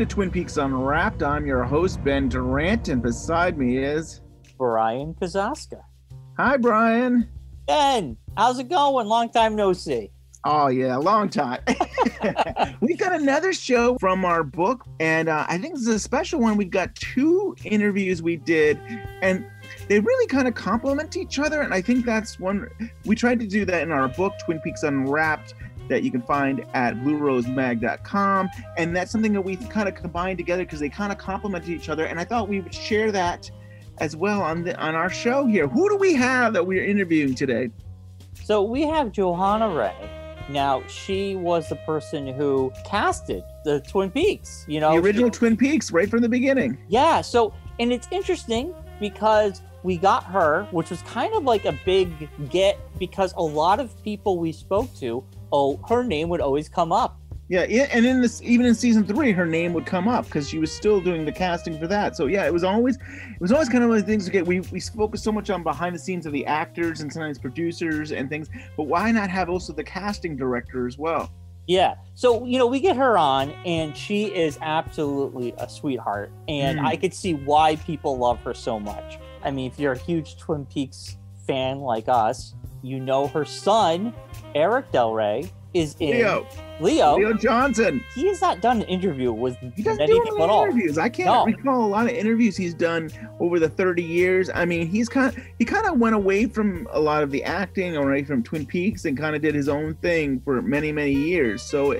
to Twin Peaks Unwrapped. I'm your host, Ben Durant, and beside me is. Brian Kozaczka. Hi, Brian. Ben, how's it going? Long time no see. Oh, yeah, long time. We've got another show from our book, and uh, I think this is a special one. We've got two interviews we did, and they really kind of complement each other. And I think that's one we tried to do that in our book, Twin Peaks Unwrapped, that you can find at bluerosemag.com. And that's something that we kind of combined together because they kind of complement each other. And I thought we would share that as well on the on our show here. Who do we have that we're interviewing today? So we have Johanna Ray. Now, she was the person who casted the Twin Peaks, you know. the original she- Twin Peaks, right from the beginning. Yeah, so and it's interesting because we got her, which was kind of like a big get because a lot of people we spoke to, oh, her name would always come up. Yeah, and in this, even in season three, her name would come up because she was still doing the casting for that. So yeah, it was always, it was always kind of one of the things. Okay, we we focus so much on behind the scenes of the actors and sometimes producers and things, but why not have also the casting director as well? Yeah. So, you know, we get her on and she is absolutely a sweetheart. And Mm. I could see why people love her so much. I mean, if you're a huge Twin Peaks fan like us, you know her son, Eric Da Re, is in Leo, Leo. Leo Johnson. He has not done an interview with He doesn't many do people many at all. interviews. I can't No. recall a lot of interviews he's done over the 30 years. I mean, he's kind of he kind of went away from a lot of the acting, away from Twin Peaks, and kind of did his own thing for many many years. So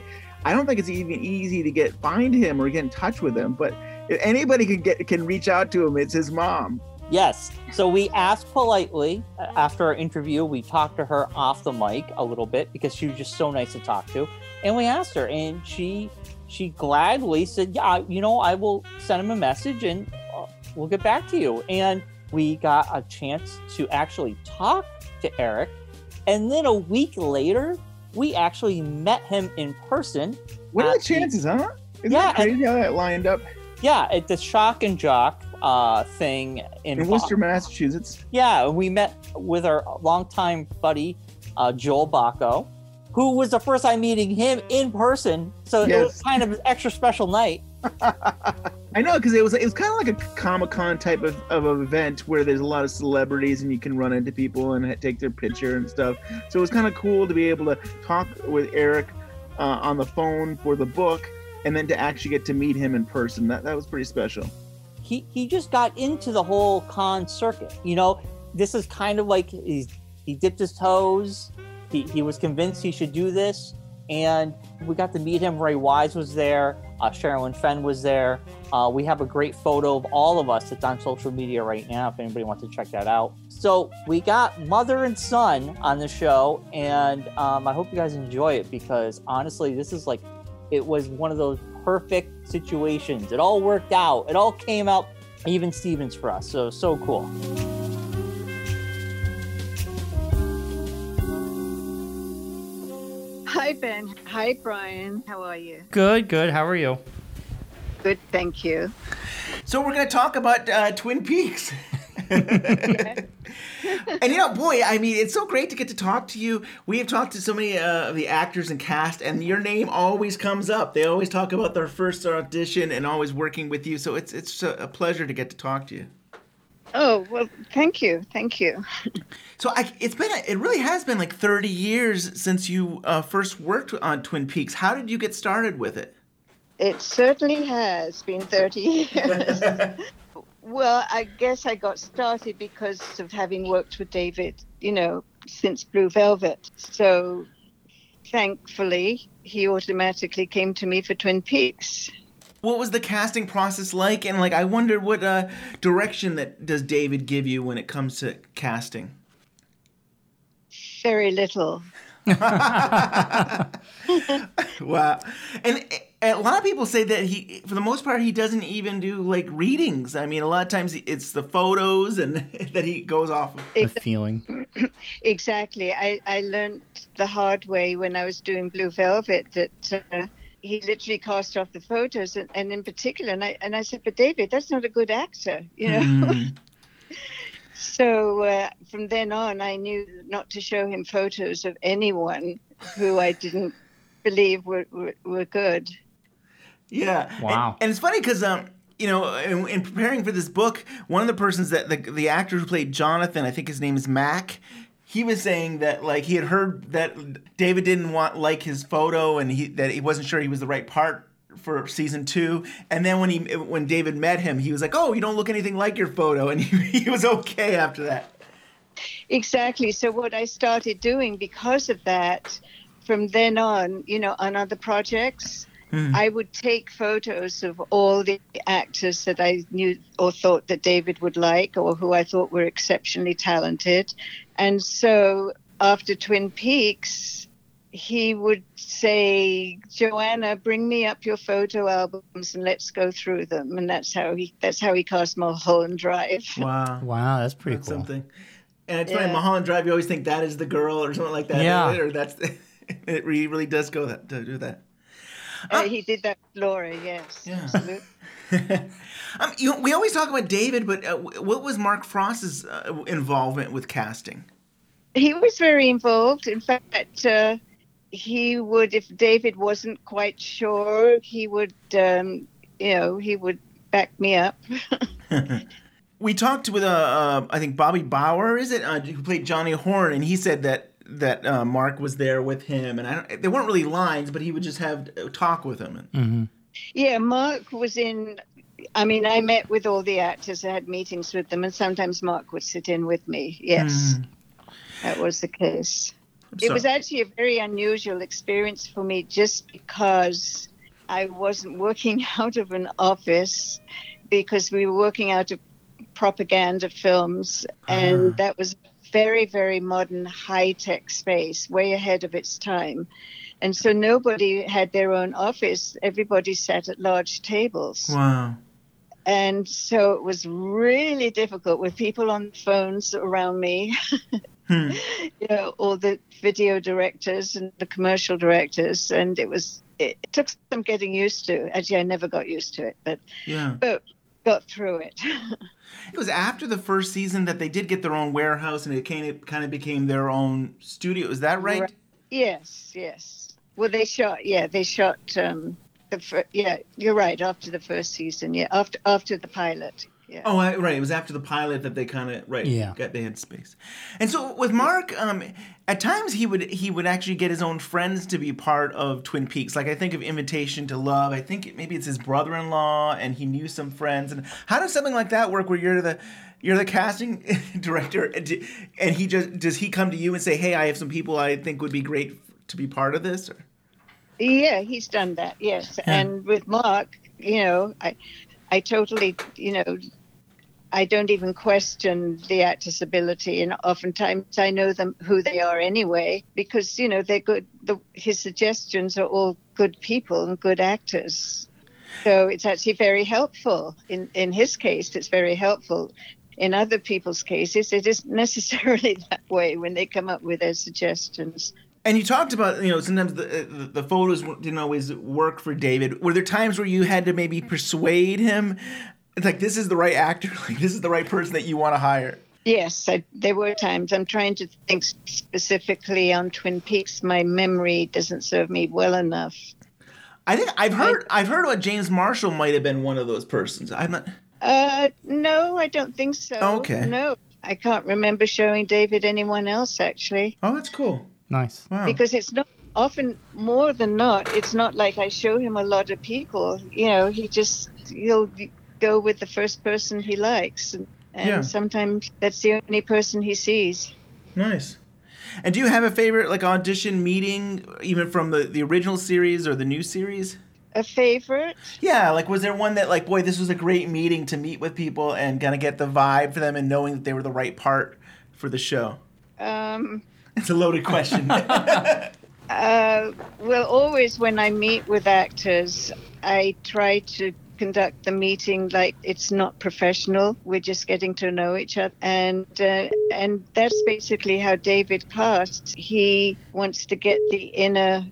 I don't think it's even easy to get find him or get in touch with him. But if anybody can get can reach out to him, it's his mom. Yes. So we asked politely uh, after our interview. We talked to her off the mic a little bit because she was just so nice to talk to, and we asked her, and she she gladly said, "Yeah, you know, I will send him a message, and uh, we'll get back to you." And we got a chance to actually talk to Eric, and then a week later, we actually met him in person. What are the he- chances, huh? Isn't Yeah, that crazy how that lined up Yeah, at the Shock and Jock uh, thing in, in Bo- Worcester, Massachusetts? Yeah, we met with our longtime buddy uh, Joel Bocko, who was the first time meeting him in person. So it was kind of an extra special night. I know because it was it was kind of like a Comic Con type of, of event where there's a lot of celebrities and you can run into people and take their picture and stuff. So it was kind of cool to be able to talk with Eric uh, on the phone for the book and then to actually get to meet him in person. That that was pretty special. He he just got into the whole con circuit. You know, this is kind of like he's he dipped his toes. He he was convinced he should do this, and we got to meet him. Ray Wise was there. Uh, Sherilyn Fenn was there. Uh, we have a great photo of all of us that's on social media right now. If anybody wants to check that out. So we got mother and son on the show, and um, I hope you guys enjoy it because honestly, this is like it was one of those perfect situations. It all worked out. It all came out even Stevens for us. So so cool. Hi, Ben. Hi, Brian. How are you? Good, good. How are you? Good, thank you. So we're going to talk about uh, Twin Peaks. and you know, boy, I mean, it's so great to get to talk to you. We have talked to so many uh, of the actors and cast, and your name always comes up. They always talk about their first audition and always working with you. So it's it's a a pleasure to get to talk to you. Oh, well, thank you. Thank you. So I, it's been it really has been like 30 years since you uh, first worked on Twin Peaks. How did you get started with it? It certainly has been 30 years. well, I guess I got started because of having worked with David, you know, since Blue Velvet. So thankfully, he automatically came to me for Twin Peaks. what was the casting process like? And like, I wonder what uh, direction that does David give you when it comes to casting? Very little. Wow. And a lot of people say that he, for the most part, he doesn't even do like readings. I mean, a lot of times it's the photos and that he goes off of. The feeling. Exactly. I, I learned the hard way when I was doing Blue Velvet that uh, he literally cast off the photos, and, and in particular, and I, and I said, but David, that's not a good actor, you know. Mm. so uh, from then on, I knew not to show him photos of anyone who I didn't believe were, were, were good. Yeah. Wow. And, and it's funny because um, you know, in, in preparing for this book, one of the persons that the the actor who played Jonathan, I think his name is Mac. He was saying that like he had heard that David didn't want like his photo, and he that he wasn't sure he was the right part for season two. And then when he when David met him, he was like, "Oh, you don't look anything like your photo," and he, he was okay after that. Exactly. So what I started doing because of that, from then on, you know, on other projects, Hmm. I would take photos of all the actors that I knew or thought that David would like, or who I thought were exceptionally talented. And so after Twin Peaks, he would say, "Joanna, bring me up your photo albums and let's go through them." And that's how he that's how he cast Mulholland Drive. Wow. Wow, that's pretty That's cool. something. And it's funny, Yeah. Mulholland Drive. You always think that is the girl or something like that. Yeah. Or that's it. Really, really does go that to do that. Uh, he did that Laura, yes. Yeah. Um, you, we always talk about David, but uh, what was Mark Frost's uh, involvement with casting? He was very involved. In fact, uh, he would, if David wasn't quite sure, he would, um, you know, he would back me up. We talked with uh, uh, I think Bobby Bauer, is it, uh, who played Johnny Horne, and he said that that uh, Mark was there with him, and I don't, they weren't really lines, but he would just have uh, talk with him. hmm yeah, Mark was in. I mean, I met with all the actors. I had meetings with them, and sometimes Mark would sit in with me. Yes, that was the case. It was actually a very unusual experience for me just because I wasn't working out of an office because we were working out of propaganda films and Ah. that was very very modern high tech space way ahead of its time and so nobody had their own office everybody sat at large tables wow. and so it was really difficult with people on phones around me Hmm. you know all the video directors and the commercial directors and it was it, it took some getting used to actually i never got used to it but Yeah. but got through it It was after the first season that they did get their own warehouse, and it kind of became their own studio. Is that right? Right. yes yes well they shot yeah they shot um the fir- yeah you're right after the first season yeah after after the pilot yeah Oh, I, right. It was after the pilot that they kind of right. Yeah. Got they had space, and so with Mark, um, at times he would he would actually get his own friends to be part of Twin Peaks. Like I think of Invitation to Love. I think it, maybe it's his brother-in-law, and he knew some friends. And how does something like that work? Where you're the you're the casting director, and and he just does he come to you and say, "Hey, I have some people I think would be great to be part of this"? Or? Yeah, he's done that. Yes, and with Mark, you know, I, I totally, you know, I don't even question the actor's ability, and oftentimes I know them who they are anyway because you know they're good. The, his suggestions are all good people and good actors, so it's actually very helpful. In in his case, it's very helpful. In other people's cases, it isn't necessarily that way when they come up with their suggestions. And you talked about, you know, sometimes the, the the photos didn't always work for David. Were there times where you had to maybe persuade him, like this is the right actor, like this is the right person that you want to hire? Yes, I, there were times. I'm trying to think specifically on Twin Peaks. My memory doesn't serve me well enough. I think I've heard I've heard what James Marshall might have been one of those persons. I'm not. Uh, no, I don't think so. Okay. No, I can't remember showing David anyone else actually, Oh, that's cool. Nice. Wow. because it's not often more than not. It's not like I show him a lot of people. You know, he just he'll go with the first person he likes, and, and Yeah. sometimes that's the only person he sees. nice. And do you have a favorite like audition meeting, even from the the original series or the new series? A favorite? Yeah, like was there one that like, boy, this was a great meeting to meet with people and kind of get the vibe for them and knowing that they were the right part for the show? Um, It's a loaded question. uh, well, always when I meet with actors, I try to conduct the meeting like it's not professional. We're just getting to know each other, and uh, and that's basically how David casts. He wants to get the inner,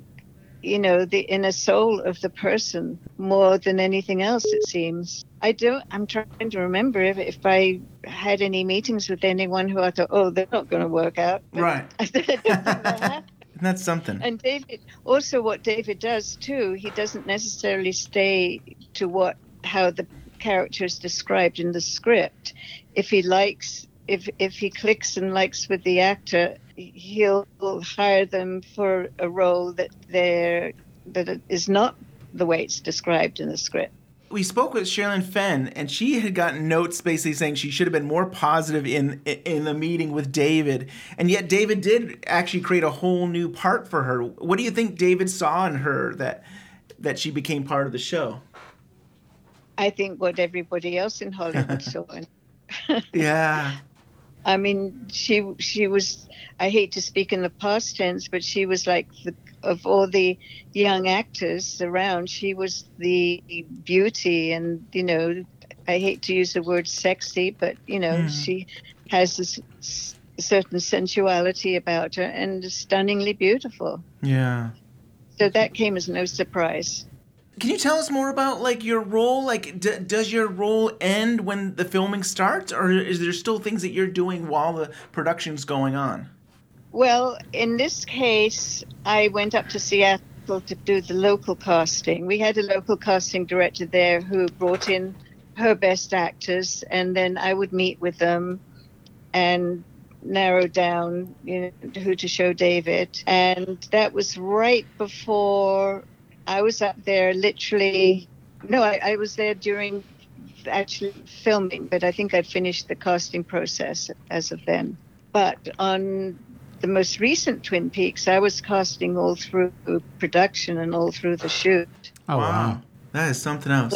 you know, the inner soul of the person more than anything else. It seems. I don't. I'm trying to remember if if I had any meetings with anyone who I thought, oh, they're not going to work out. But right. I don't that. That's something. And David, also what David does too, he doesn't necessarily stay to what how the character is described in the script. If he likes, if if he clicks and likes with the actor, he'll hire them for a role that they're that is not the way it's described in the script. We spoke with Sherilyn Fenn, and she had gotten notes basically saying she should have been more positive in in the meeting with David, and yet David did actually create a whole new part for her. What do you think David saw in her that that she became part of the show? I think what everybody else in Hollywood saw. Yeah, I mean, she she was. I hate to speak in the past tense, but she was like the of all the young actors around. She was the beauty, and you know, I hate to use the word sexy, but you know, Mm. she has this certain sensuality about her, and stunningly beautiful. yeah. So that came as no surprise. Can you tell us more about like your role? Like, d- does your role end when the filming starts, or is there still things that you're doing while the production's going on? Well, in this case, I went up to Seattle to do the local casting. We had a local casting director there who brought in her best actors, and then I would meet with them and narrow down you know, who to show David. And that was right before I was up there, literally. No, I, I was there during actually filming, but I think I'd finished the casting process as of then. But on the most recent Twin Peaks, I was casting all through production and all through the shoot. Oh wow. that is something else.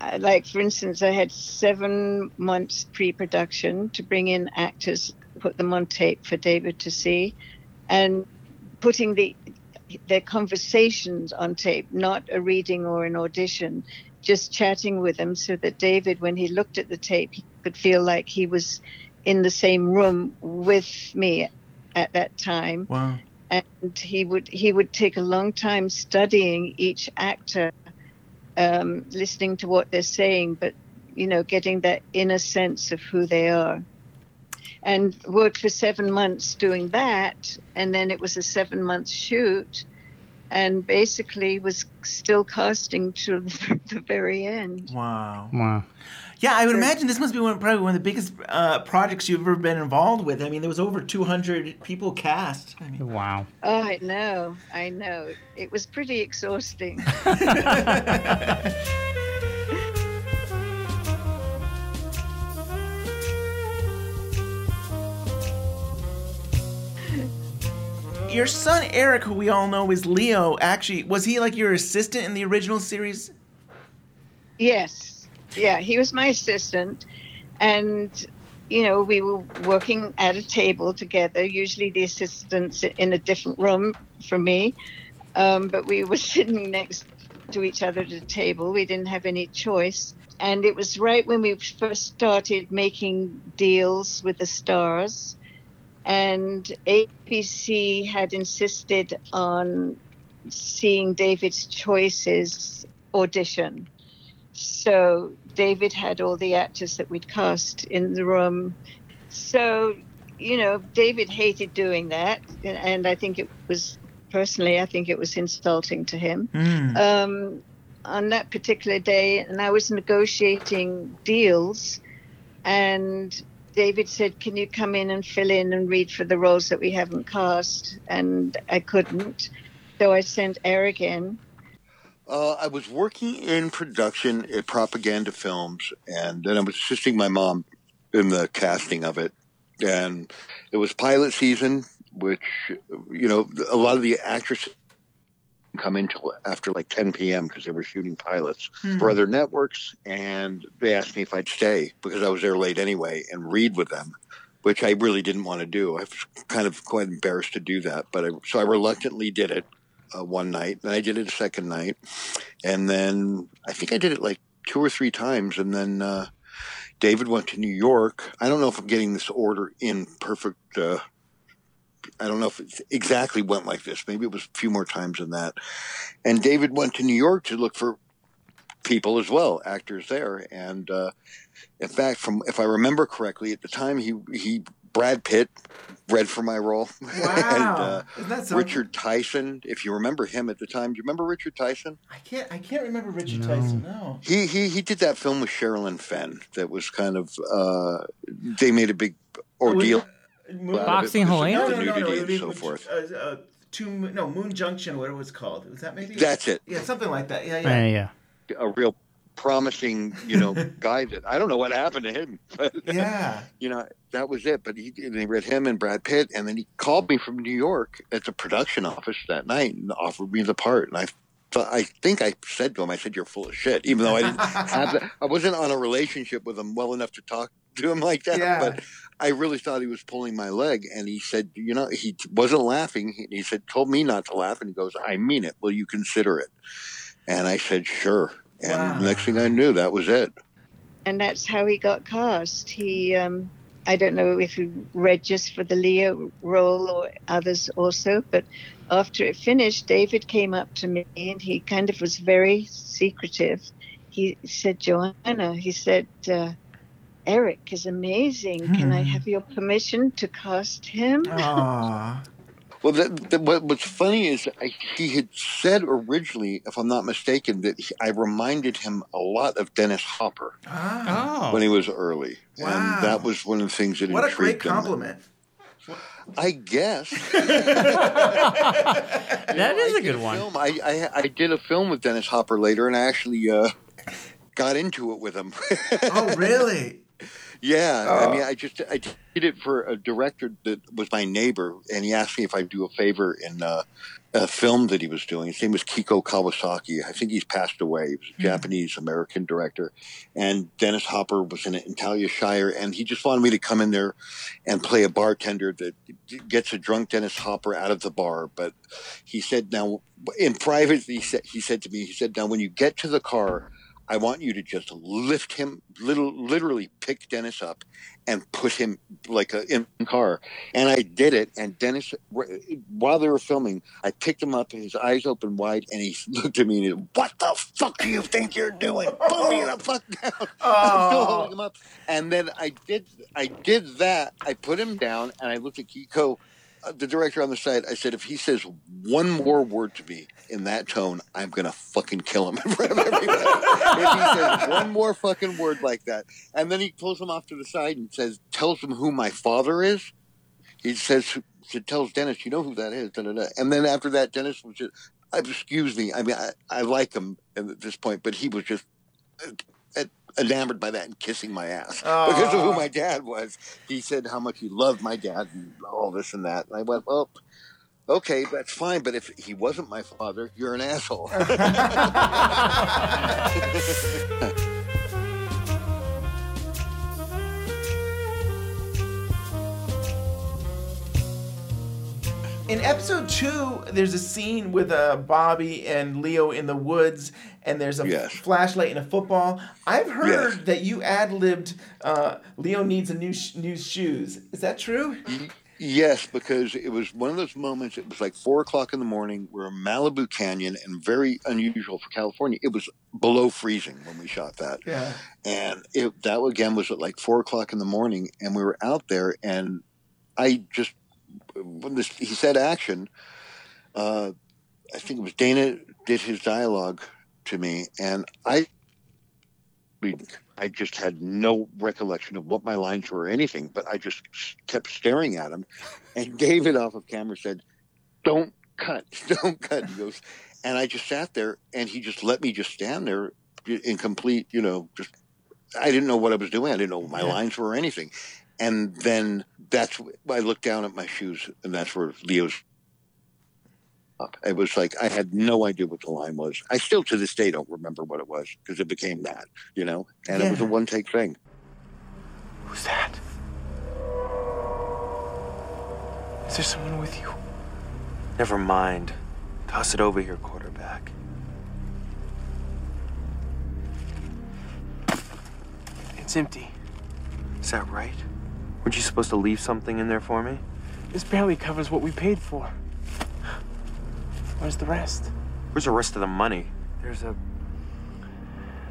Uh, Like, for instance, I had seven months pre production to bring in actors, put them on tape for David to see, and putting the their conversations on tape, not a reading or an audition, just chatting with them so that David, when he looked at the tape, he could feel like he was in the same room with me at that time Wow. and he would he would take a long time studying each actor, um, listening to what they're saying, but you know, getting that inner sense of who they are. And worked for seven months doing that, and then it was a seven month shoot, and basically was still casting to the very end. Wow. Wow. Yeah, I would imagine this must be one, probably one of the biggest uh, projects you've ever been involved with. I mean, there was over 200 people cast. I mean, Wow. Oh, I know, I know. It was pretty exhausting. your son Eric, who we all know is Leo, actually was he like your assistant in the original series? Yes. Yeah, he was my assistant. And, you know, we were working at a table together, usually the assistants in a different room from me. Um, but we were sitting next to each other at a table. We didn't have any choice. And it was right when we first started making deals with the stars. And ABC had insisted on seeing David's choices audition. So David had all the actors that we'd cast in the room. So, you know, David hated doing that. And I think it was, personally, I think it was insulting to him. Mm. Um, on that particular day, and I was negotiating deals, and David said, Can you come in and fill in and read for the roles that we haven't cast? And I couldn't. So I sent Eric in. Uh, I was working in production at Propaganda Films, and then I was assisting my mom in the casting of it. And it was pilot season, which, you know, a lot of the actresses come in till after like 10 p.m. because they were shooting pilots Hmm. for other networks, and they asked me if I'd stay because I was there late anyway and read with them, which I really didn't want to do. I was kind of quite embarrassed to do that, but I, so I reluctantly did it uh, one night. Then I did it a second night, and then I think I did it like two or three times, and then. Uh, David went to New York. I don't know if I'm getting this order in perfect. Uh, I don't know if it exactly went like this. Maybe it was a few more times than that. And David went to New York to look for people as well, actors there. And uh, in fact, from if I remember correctly, at the time he he Brad Pitt read for my role. Wow. and uh, Isn't that? Richard Tyson, if you remember him at the time, do you remember Richard Tyson? I can't. I can't remember Richard No. Tyson. No. He he he did that film with Sherilyn Fenn that was kind of uh, they made a big ordeal. Moon, out of it Boxing because of Helena? no, the no, no, no. nudity it would and so Moon- forth. Uh, uh, two, no, Moon Junction, whatever it was called. Was that maybe? That's it. Yeah, something like that. Yeah, Yeah, yeah. yeah. A real promising, you know, guy that I don't know what happened to him, but Yeah. you know that was it. But he, they read him and Brad Pitt, and then he called me from New York at the production office that night and offered me the part, and I. thought I think I said to him, I said, "You're full of shit," even though I didn't have the, I wasn't on a relationship with him well enough to talk to him like that. Yeah. But I really thought he was pulling my leg, and he said, "You know," he wasn't laughing. He, he said, "Told me not to laugh," and he goes, "I mean it. Will you consider it?" And I said, "Sure." And Wow. next thing I knew, that was it. and that's how he got cast. He, um, I don't know if he read just for the Leo role or others also, but after it finished, David came up to me and he kind of was very secretive. He said, Joanna, he said, uh, Eric is amazing. Can I Hmm. have your permission to cast him? Aw. Well, that, that, what, what's funny is I, he had said originally, if I'm not mistaken, that he, I reminded him a lot of Dennis Hopper. Oh. when he was early, Wow. and that was one of the things that What a great intrigued him. compliment. I guess That is a good one. Film, I, I I did a film with Dennis Hopper later, and I actually uh, got into it with him. oh, really? Yeah, Oh. I mean, I just I did it for a director that was my neighbor, and he asked me if I'd do a favor in uh, a film that he was doing. His name was Kiko Kawasaki. I think he's passed away. He was a Hmm. Japanese American director, and Dennis Hopper was in it in Talia Shire, and he just wanted me to come in there and play a bartender that gets a drunk Dennis Hopper out of the bar. But he said, now in private, he said he said to me, he said, now when you get to the car. I want you to just lift him, little, literally pick Dennis up and put him like a, in the car. And I did it. And Dennis, while they were filming, I picked him up, his eyes open wide, and he looked at me and he said, What the fuck do you think you're doing? Put me the fuck down. I'm still holding Oh. him up. And then I did, I did that. I put him down, and I looked at Kiko, the director on the side. I said, if he says one more word to me in that tone, I'm gonna fucking kill him in front of everybody. if he says one more fucking word like that, and then he pulls him off to the side and says, tells him who my father is. He says, he tells Dennis, you know who that is. Da, da, da. And then after that, Dennis was just, excuse me. I mean, I, I like him at this point, but he was just enamored by that and kissing my ass because of who my dad was. He said how much he loved my dad and all this and that. And I went, well, okay, that's fine. But if he wasn't my father, you're an asshole. In episode two, there's a scene with uh, Bobby and Leo in the woods, and there's a Yes. flashlight and a football. I've heard Yes. that you ad libbed uh, Leo needs a new sh- new shoes. Is that true? Yes, because it was one of those moments. It was like four o'clock in the morning. We're in Malibu Canyon, and very unusual for California. It was below freezing when we shot that, Yeah. and it, that again was at like four o'clock in the morning, and we were out there, and I just when this he said action. Uh, I think it was Dana did his dialogue to me, and I. I just had no recollection of what my lines were or anything, but I just kept staring at him. And David off of camera said, Don't cut, don't cut. He goes, and I just sat there and he just let me just stand there in complete, you know, just, I didn't know what I was doing. I didn't know what my Yeah. lines were or anything. And then that's, I looked down at my shoes and that's where Leo's up. It was like I had no idea what the line was. I still to this day don't remember what it was because it became that, you know. And it was a one take thing. Who's that? Is there someone with you? Never mind. Toss it over here, quarterback. It's empty. Is that right? Weren't you supposed to leave something in there for me? This barely covers what we paid for. Where's the rest? Where's the rest of the money? There's a.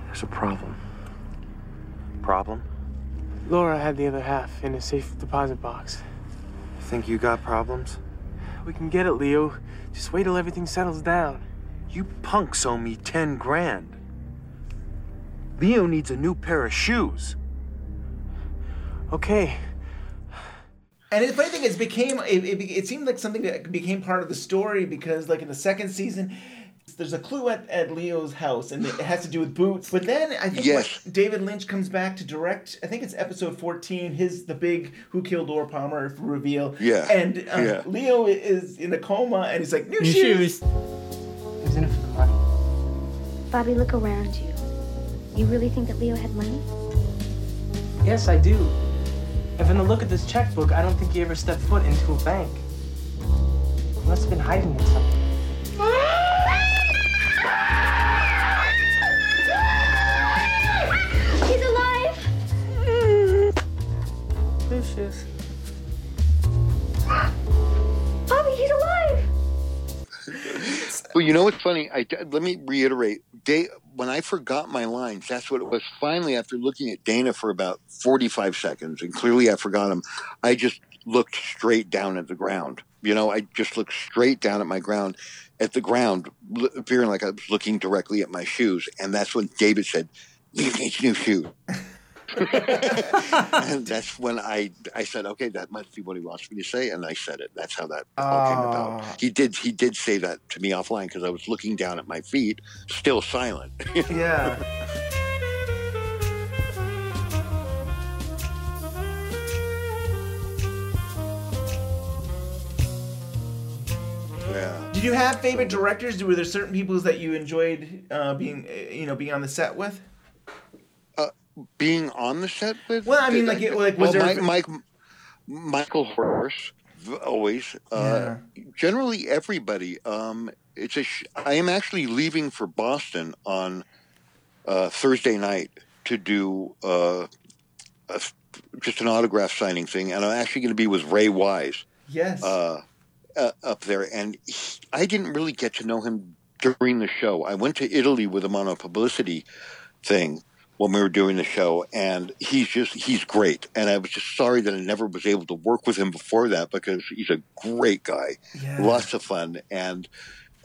There's a problem. Problem? Laura had the other half in a safe deposit box. Think you got problems? We can get it, Leo. Just wait till everything settles down. You punks owe me 10 grand. Leo needs a new pair of shoes. Okay. And the funny thing is, became it, it, it seemed like something that became part of the story because, like in the second season, there's a clue at, at Leo's house, and it has to do with boots. But then I think Yes. David Lynch comes back to direct. I think it's episode 14. His the big Who Killed Laura Palmer reveal. Yeah. And uh, Yeah. Leo is in a coma, and he's like, "New, New shoes." shoes. Who's in it for the money? Bobby, look around you. You really think that Leo had money? Yes, I do. And from the look of this checkbook, I don't think he ever stepped foot into a bank. He must have been hiding it somewhere. He's alive! New shoes. Bobby, he's alive! Well, you know what's funny? I let me reiterate. Day, when I forgot my lines, that's what it was. Finally, after looking at Dana for about forty-five seconds, and clearly I forgot them, I just looked straight down at the ground. You know, I just looked straight down at my ground, at the ground, appearing like I was looking directly at my shoes. And that's when David said, "You need new shoes." and that's when I I said, okay, that must be what he wants me to say, and I said it. That's how that all came Oh. about. He did he did say that to me offline because I was looking down at my feet, still silent. Yeah. yeah. Did you have favorite directors? Were there certain people that you enjoyed uh, being, uh, you know, being on the set with? Being on the set with. Well, I mean, like, it- like, was well, there- Mike, Mike Michael Horse always. Uh, Generally, everybody. Um, it's a. Sh- I am actually leaving for Boston on uh, Thursday night to do uh, a, just an autograph signing thing, and I'm actually going to be with Ray Wise. Yes. uh, uh, up there, and he, I didn't really get to know him during the show. I went to Italy with him on a publicity thing when we were doing the show, and he's just he's great. And I was just sorry that I never was able to work with him before that because he's a great guy, yeah. lots of fun, and.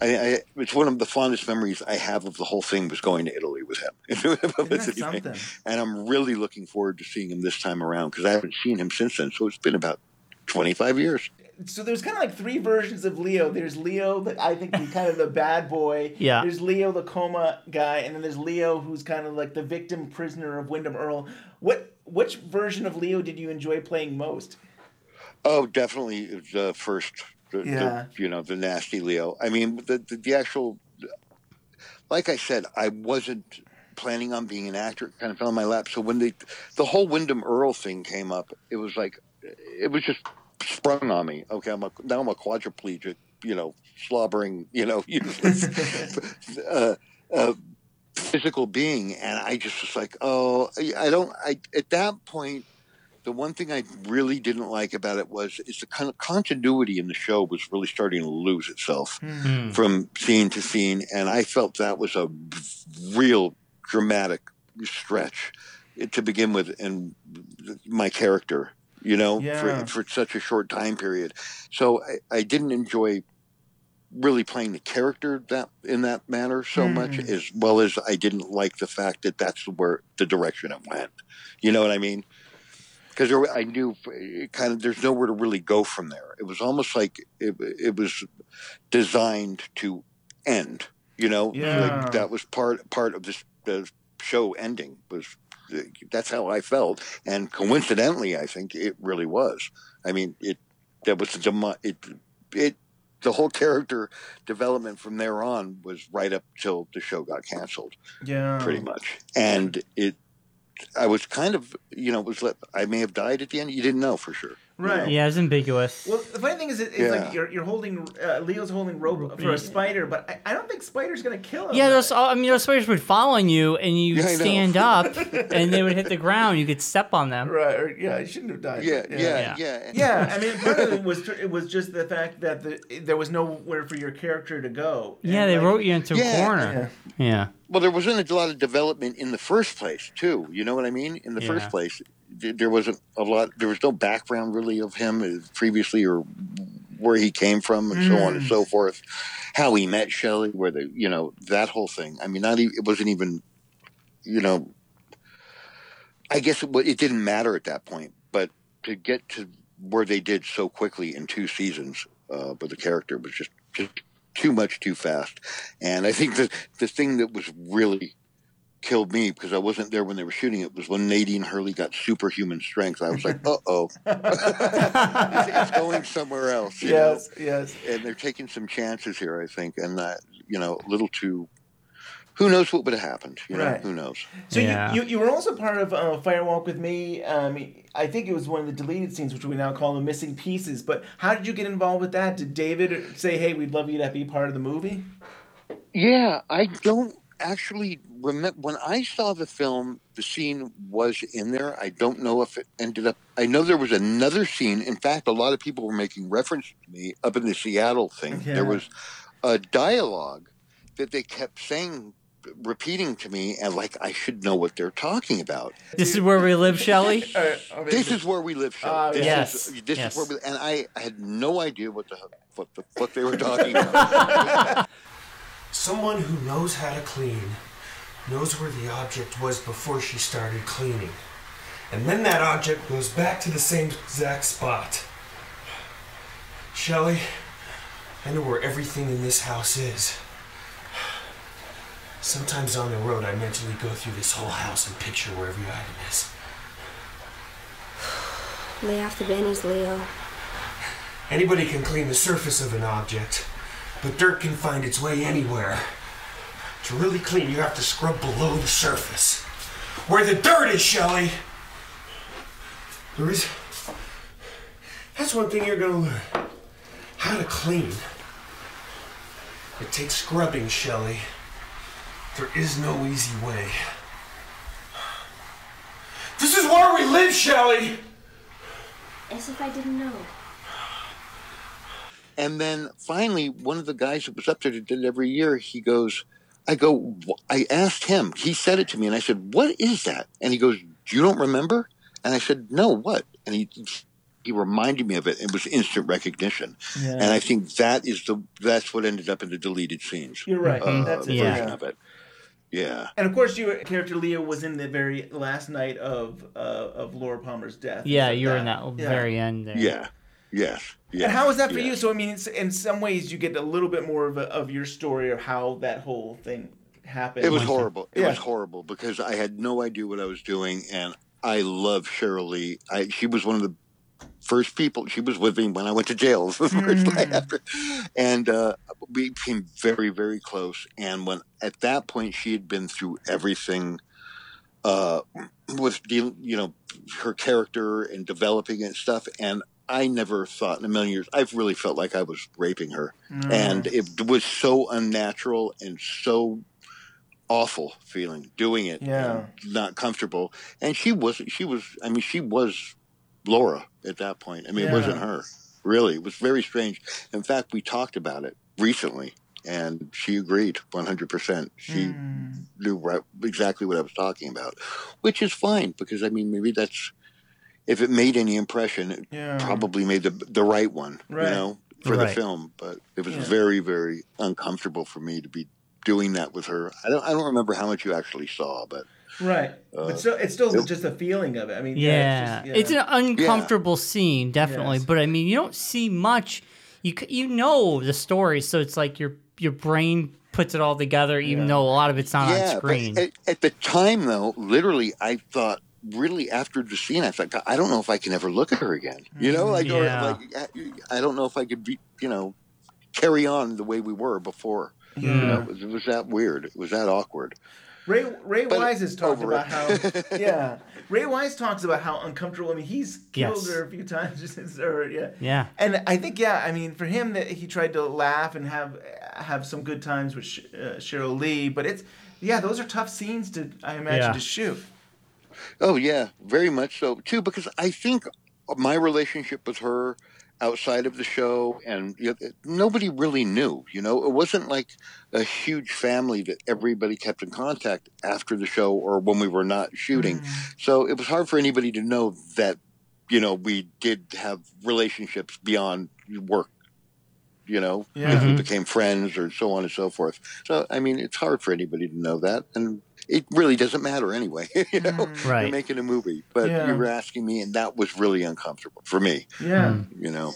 I, I, it's one of the fondest memories I have of the whole thing was going to Italy with him. Isn't that Publicity thing. something? And I'm really looking forward to seeing him this time around because I haven't seen him since then. So it's been about 25 years. So there's kind of like three versions of Leo. There's Leo that I think is kind of the bad boy. Yeah. There's Leo the coma guy, and then there's Leo who's kind of like the victim prisoner of Windom Earle. What which version of Leo did you enjoy playing most? Oh, definitely the first. The, Yeah. the, you know, the nasty Leo. I mean, the, the the actual. Like I said, I wasn't planning on being an actor. It kind of fell in my lap. So when the the whole Windom Earle thing came up, it was like, it was just sprung on me. Okay, I'm a, now I'm a quadriplegic. You know, slobbering. You know, useless. uh, uh, physical being and i just was like oh i don't i at that point the one thing I really didn't like about it was is the kind of continuity in the show was really starting to lose itself from scene to scene, and I felt that was a real dramatic stretch to begin with in my character. You know, Yeah. for for such a short time period, so I, I didn't enjoy really playing the character that in that manner so much hmm. as well as I didn't like the fact that that's where the direction it went. You know what I mean? because I knew eh, kind of there's nowhere to really go from there. It was almost like it, it was designed to end. You know, Yeah. like that was part part of this the show ending was. That's how I felt, and coincidentally, I think it really was. I mean, it that was the it it the whole character development from there on was right up till the show got canceled, Yeah. pretty much. And it, I was kind of, you know, it was I may have died at the end. You didn't know for sure. Right. Yeah, it's ambiguous. Well, the funny thing is, it- it's Yeah. like you're, you're holding uh, Leo's holding rope for a spider, but I, I don't think Spider's gonna kill him. Yeah, those. I mean, those spiders would follow you, and you Yeah, stand up, and they would hit the ground. You could step on them. Right. Or, yeah, he shouldn't have died. Yeah, but, yeah, yeah. Yeah, I mean, part of it was it was just the fact that the, there was nowhere for your character to go. Yeah, they like, wrote you into a corner. Yeah. Well, there wasn't a lot of development in the first place, too. You know what I mean? In the Yeah. first place, th- there wasn't a lot. There was no background really of him uh, previously, or where he came from, and so on and Mm. so forth. How he met Shelley, where the you know that whole thing. I mean, not even, it wasn't even, you know. I guess it, it didn't matter at that point, but to get to where they did so quickly in two seasons uh, with the character was just just too much too fast. And I think that the thing that was really killed me because I wasn't there when they were shooting it was when Nadine Hurley got superhuman strength. I was like, uh oh, it's, it's going somewhere else. you know? Yes, yes. And they're taking some chances here, I think, and that you know, a little too. Who knows what would have happened? You know, Right. who knows? So Yeah. you, you you were also part of uh, Firewalk with Me. Um, I think it was one of the deleted scenes, which we now call the missing pieces. But how did you get involved with that? Did David say, "Hey, we'd love you to be part of the movie"? Yeah, I don't actually remember when I saw the film. The scene was in there. I don't know if it ended up. I know there was another scene. In fact, a lot of people were making reference to me up in the Seattle thing. Yeah. There was a dialogue that they kept saying, repeating to me, and like I should know what they're talking about. This is where we live, Shelley. Uh, I mean, This is where we live. Shelley. Ah, this yes. is, this Yes. is where we, and I had no idea what the what the fuck they were talking about. Someone who knows how to clean knows where the object was before she started cleaning. And then that object goes back to the same exact spot. Shelley, I know where everything in this house is. Sometimes on the road, I mentally go through this whole house and picture where every item is. Lay off the bennies, Leo. Anybody can clean the surface of an object, but dirt can find its way anywhere. To really clean, you have to scrub below the surface. Where the dirt is, Shelley! There is. That's one thing you're gonna learn. How to clean. It takes scrubbing, Shelley. There is no easy way. This is where we live, Shelley! As if I didn't know. And then finally, one of the guys that was up there that did it every year, he goes, I go, I asked him, he said it to me, and I said, What is that? And he goes, You don't remember? And I said, No, what? And he, he reminded me of it. It was instant recognition. Yeah. And I think that is the, that's what ended up in the deleted scenes. You're right. Uh, That's it. version Yeah. of it. Yeah. And of course, your character Leo was in the very last night of uh, of Laura Palmer's death. Yeah, Is it you were in that Yeah. very end there. Yeah. Yes. Yes. And how was that for yes. you? So I mean, it's, in some ways, you get a little bit more of, a, of your story of how that whole thing happened. It was horrible. It Yeah. was horrible because I had no idea what I was doing, and I love Sheryl Lee. I, she was one of the first people. She was with me when I went to jail the first Mm. after, and uh, we became very, very close. And when at that point she had been through everything uh, with you know, her character and developing and stuff, and. I never thought in a million years. I've really felt like I was raping her, Mm. and it was so unnatural and so awful feeling doing it Yeah. and not comfortable and she was she was i mean she was laura at that point i mean it wasn't her really it was very strange in fact we talked about it recently and she agreed 100% she Mm. knew right, exactly what i was talking about which is fine because i mean maybe that's if it made any impression it Yeah. probably made the the right one Right. you know for Right. the film but it was Yeah. very very uncomfortable for me to be doing that with her i don't i don't remember how much you actually saw but Right. Uh, but so it's still it- just a feeling of it. I mean, Yeah, yeah, it's an uncomfortable scene, definitely. Yes. But I mean, you don't see much. You you know the story, so it's like your your brain puts it all together, even Yeah. though a lot of it's not on screen. at, at the time though literally i thought really after the scene i thought i don't know if i can ever look at her again you know like, or, Yeah. like i don't know if i could be you know carry on the way we were before. You Yeah. know, it was, it was that weird. It was that awkward. Ray Ray But Wise has talked about it. how yeah. Ray Wise talks about how uncomfortable. I mean, he's killed Yes. her a few times. or yeah. Yeah. And I think yeah. I mean, for him that he tried to laugh and have have some good times with Sh- uh, Sheryl Lee, but it's yeah, those are tough scenes to I imagine Yeah. to shoot. Oh yeah, very much so too. Because I think my relationship with her outside of the show, and you know, nobody really knew. You know, it wasn't like a huge family that everybody kept in contact after the show or when we were not shooting. So it was hard for anybody to know that you know we did have relationships beyond work. You know, Yeah. if we Mhm. became friends or so on and so forth. So I mean, it's hard for anybody to know that, and it really doesn't matter anyway. you know, mm. Right. you're making a movie, but Yeah. you were asking me, and that was really uncomfortable for me. Yeah. Mm. You know,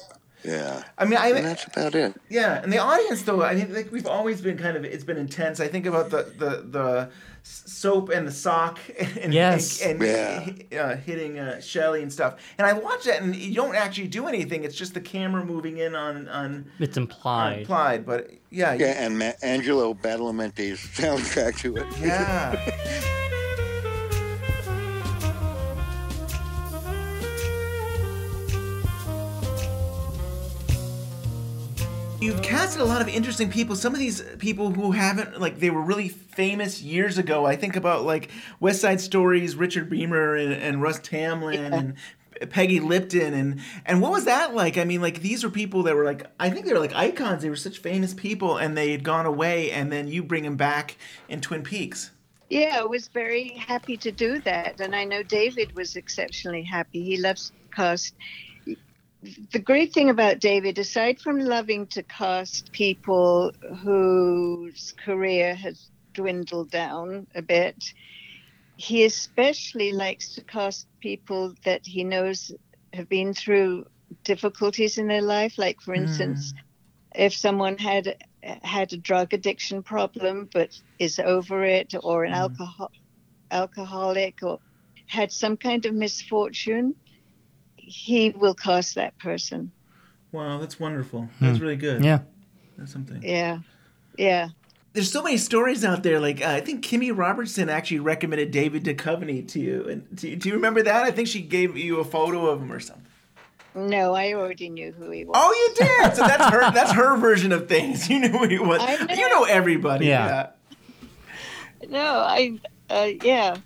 yeah, I mean, I and that's about it. Yeah, and the audience though, I mean, like we've always been kind of it's been intense. I think about the the the soap and the sock and Yes. and, Yeah. uh, hitting uh, Shelly and stuff. And I watch that, and you don't actually do anything. It's just the camera moving in on on It's implied. implied. But yeah, you- Yeah, and Ma- Angelo Badalamenti's soundtrack to it. yeah. You've casted a lot of interesting people. Some of these people who haven't, like, they were really famous years ago. I think about, like, West Side Stories, Richard Beymer and, and Russ Tamblyn and Peggy Lipton. And, and what was that like? I mean, like, these were people that were, like, I think they were, like, icons. They were such famous people, and they had gone away, and then you bring them back in Twin Peaks. Yeah, I was very happy to do that. And I know David was exceptionally happy. He loves cast. The great thing about David, aside from loving to cast people whose career has dwindled down a bit, he especially likes to cast people that he knows have been through difficulties in their life. Like, for instance, mm. if someone had had a drug addiction problem but is over it, or an mm. alcohol alcoholic, or had some kind of misfortune, he will cast that person. Wow, that's wonderful. That's really good. Yeah. That's something. Yeah, yeah. There's so many stories out there. Like uh, I think Kimmy Robertson actually recommended David Duchovny to you. And do, do you remember that? I think she gave you a photo of him or something. No, I already knew who he was. Oh, you did. So that's her. That's her version of things. You knew who he was. I know. You know everybody. Yeah. No, I, uh, yeah,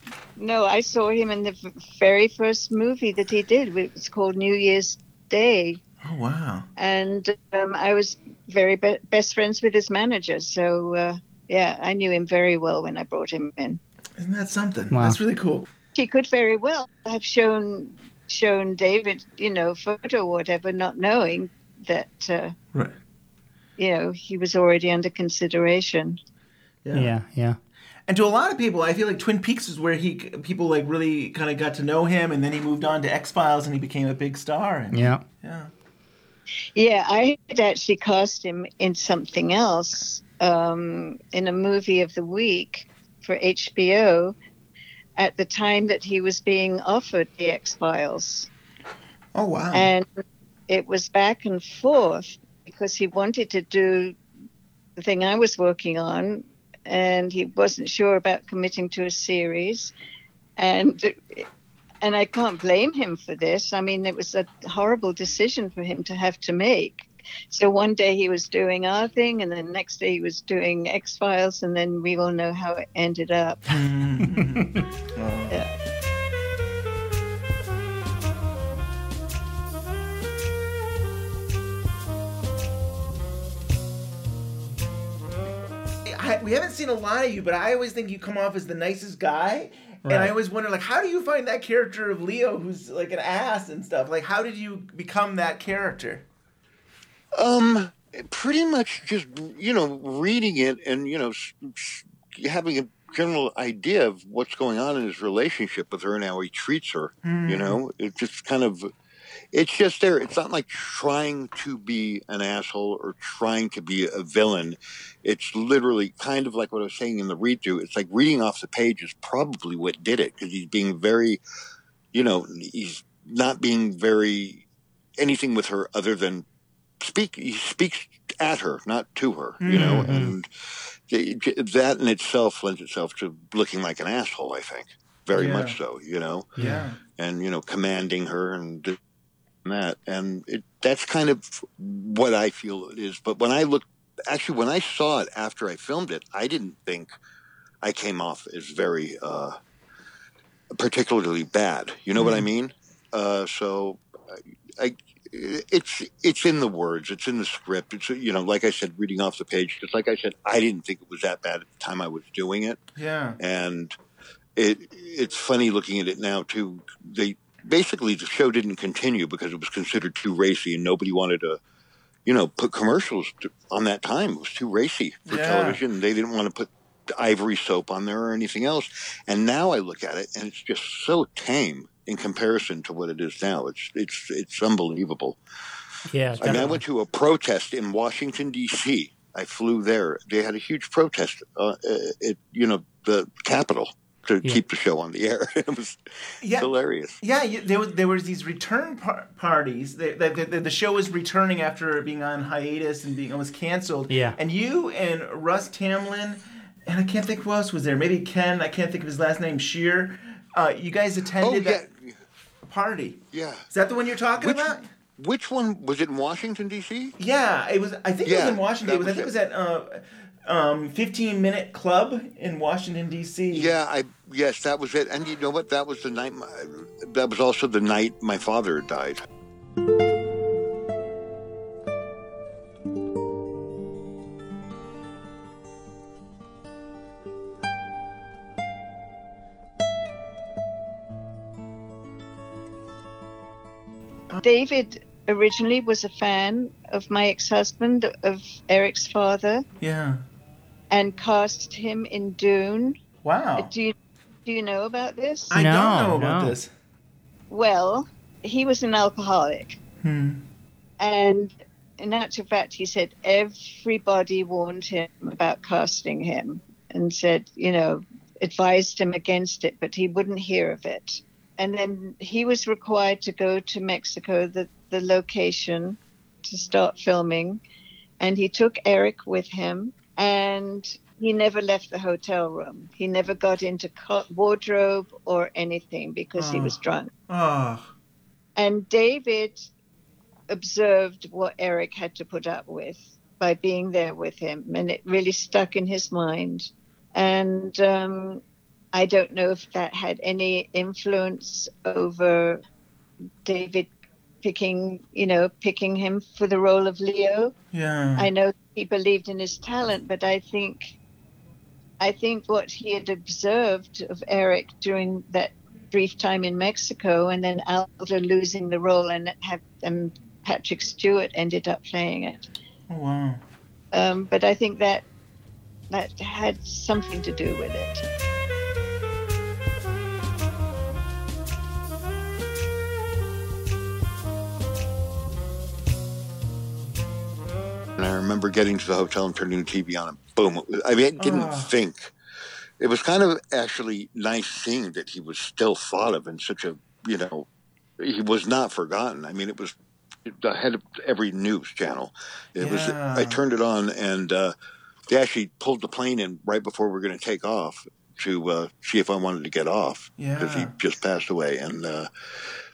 no, I saw him in the very first movie that he did. It was called New Year's Day, Oh wow. and um, I was very be- best friends with his manager. So uh, yeah, I knew him very well when I brought him in. Isn't that something? Wow. That's really cool. He could very well have shown shown David, you know, photo or whatever, not knowing that uh, Right. you know he was already under consideration. Yeah. Yeah. And to a lot of people, I feel like Twin Peaks is where he people like really kind of got to know him, and then he moved on to X Files, and he became a big star. And, Yeah. Yeah. Yeah, I had actually cast him in something else, um, in a movie of the week for HBO at the time that he was being offered the X Files. Oh wow. And it was back and forth because he wanted to do the thing I was working on and he wasn't sure about committing to a series. And and I can't blame him for this. I mean, it was a horrible decision for him to have to make. So one day he was doing our thing, and then the next day he was doing X Files, and then we all know how it ended up. Yeah. I, we haven't seen a lot of you, but I always think you come off as the nicest guy. And I always wonder, like, how do you find that character of Leo, who's like an ass and stuff? Like, how did you become that character? Um, pretty much just you know reading it and you know having a general idea of what's going on in his relationship with her and how he treats her. You know, it just kind of. It's just there. It's not like trying to be an asshole or trying to be a villain. It's literally kind of like what I was saying in the read through. It's like reading off the page is probably what did it because he's being very, you know, he's not being very anything with her other than speak he speaks at her, not to her. You know, Mhm. and that in itself lends itself to looking like an asshole. I think very Yeah. much so. You know, Yeah. and you know, commanding her and that, and it, that's kind of what I feel it is. But when I look, actually, when I saw it after I filmed it, I didn't think I came off as very uh, particularly bad. You know what I Mhm. mean? Uh, so, I, I, it's it's in the words, it's in the script. It's you know, like I said, reading off the page. Because like I said, I didn't think it was that bad at the time I was doing it Yeah. and it it's funny looking at it now too. They basically the show didn't continue because it was considered too racy, and nobody wanted to, you know, put commercials to, on that time. It was too racy for Yeah. television. They didn't want to put ivory soap on there or anything else. And now I look at it, and it's just so tame in comparison to what it is now. It's it's it's unbelievable. Yeah, I mean, I went to a protest in Washington D.C. I flew there. They had a huge protest uh, at you know the Capitol to Yeah. keep the show on the air. it was Yeah. hilarious. Yeah, there was there was these return par- parties. The, the, the, the show was returning after being on hiatus and being almost canceled. Yeah. And you and Russ Tamblyn, and I can't think who else was there. Maybe Ken. I can't think of his last name. Sheer. Uh, you guys attended Oh, that party. Yeah. Is that the one you're talking Which- about? Which one was it in Washington D.C.? Yeah, it was. I think it was in Washington. It was, I think it was at uh, um, 15 Minute Club in Washington D.C. Yeah, I yes, that was it. And you know what? That was the night. My, that was also the night my father died. David originally was a fan of my ex-husband, of Eric's father, Yeah. And cast him in Dune. Wow. Do you do you know about this? I don't know about this. Well, he was an alcoholic, Hmm. and in actual fact, he said everybody warned him about casting him and said, you know, advised him against it, but he wouldn't hear of it. And then he was required to go to Mexico, the, the location, to start filming. And he took Eric with him, and he never left the hotel room. He never got into wardrobe or anything because he Oh. was drunk. Oh. And David observed what Eric had to put up with by being there with him, and it really stuck in his mind. And um, I don't know if that had any influence over David picking, you know, picking him for the role of Leo. Yeah. I know he believed in his talent, but I think, I think what he had observed of Eric during that brief time in Mexico, and then Aldo losing the role, and have and Patrick Stewart ended up playing it. Oh, wow. Um, but I think that that had something to do with it. I remember getting to the hotel and turning the TV on, and boom! it was- I mean, I didn't Ah. think. It was kind of actually nice seeing that he was still thought of in such a, you know, he was not forgotten. I mean, it was ahead of every news channel. It was. I turned it on, and uh, they actually pulled the plane in right before we were going to take off to uh, see if I wanted to get off because he just passed away. And uh,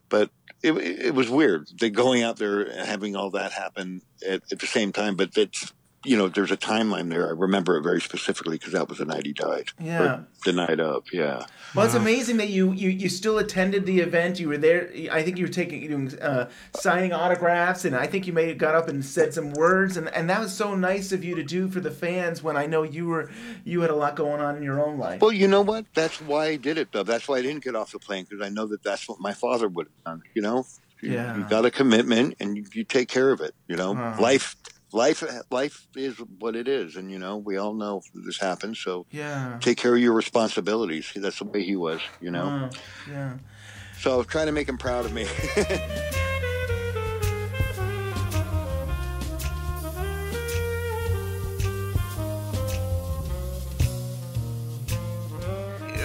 but it, it was weird. They going out there and having all that happen at, at the same time. But it's you know there's a timeline there. I remember it very specifically because that was the night he died. Yeah. The night of. Yeah. Well, it's amazing that you, you you still attended the event. You were there. I think you were taking you doing uh, signing autographs, and I think you may have got up and said some words, and, and that was so nice of you to do for the fans. When I know you were you had a lot going on in your own life. Well, you know what? That's why I did it, though. That's why I didn't get off the plane because I know that that's what my father would have done. You know, you, Yeah. you got a commitment and you, you take care of it. You know, Wow. life, life, life is what it is, and you know we all know this happens. So Yeah. take care of your responsibilities. That's the way he was. You know. Wow. Yeah. So I was trying to make him proud of me.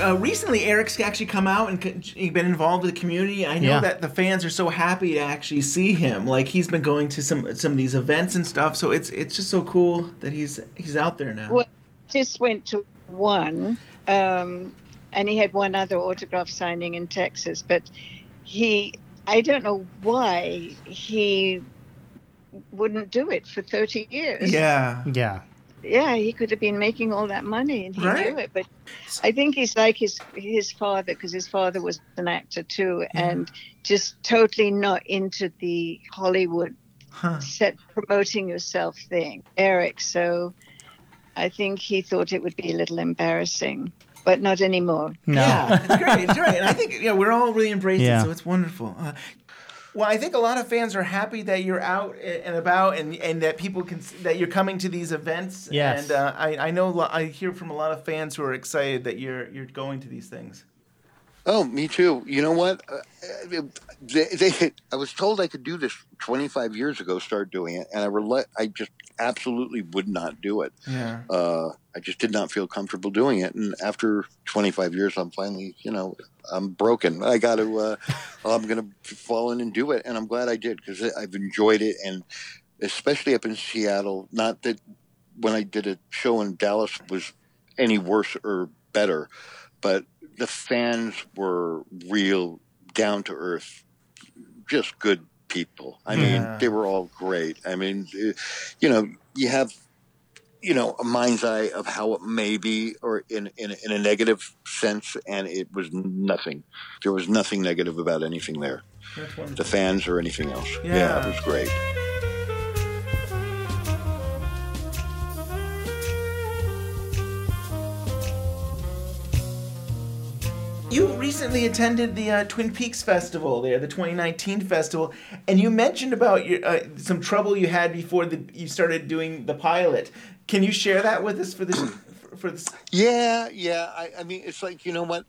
uh, recently Eric's actually come out and c- been involved with the community. I know Yeah. that the fans are so happy to actually see him. Like he's been going to some some of these events and stuff. So it's it's just so cool that he's he's out there now. Well, just went to one, um, and he had one other autograph signing in Texas, but he, I don't know why he wouldn't do it for 30 years. Yeah. Yeah. Yeah, he could have been making all that money and he Right. knew it. But I think he's like his his father because his father was an actor too, and just totally not into the Hollywood Huh. set promoting yourself thing, Eric. So I think he thought it would be a little embarrassing, but not anymore. No. Yeah, it's great. It's great. And I think yeah, we're all really embracing Yeah. it, so it's wonderful. Uh, well, I think a lot of fans are happy that you're out and about, and and that people can that you're coming to these events. Yes. And uh, I I know I hear from a lot of fans who are excited that you're you're going to these things. Oh, me too. You know what? Uh, they, they, I was told I could do this 25 years ago. Start doing it, and I rela- I just absolutely would not do it. Yeah. Uh, I just did not feel comfortable doing it. And after 25 years, I'm finally, you know, I'm broken. I got to, uh, I'm going to fall in and do it. And I'm glad I did because I've enjoyed it. And especially up in Seattle, not that when I did a show in Dallas was any worse or better, but the fans were real down to earth, just good people. I Yeah. mean, they were all great. I mean, you know, you have you know a mind's eye of how it may be or in, in in a negative sense and it was nothing there was nothing negative about anything there the fans or anything else yeah, Yeah. it was great recently attended the uh, Twin Peaks Festival there, the 2019 festival, and you mentioned about your uh, some trouble you had before the you started doing the pilot. Can you share that with us for this for, this? yeah yeah I, I mean it's like you know what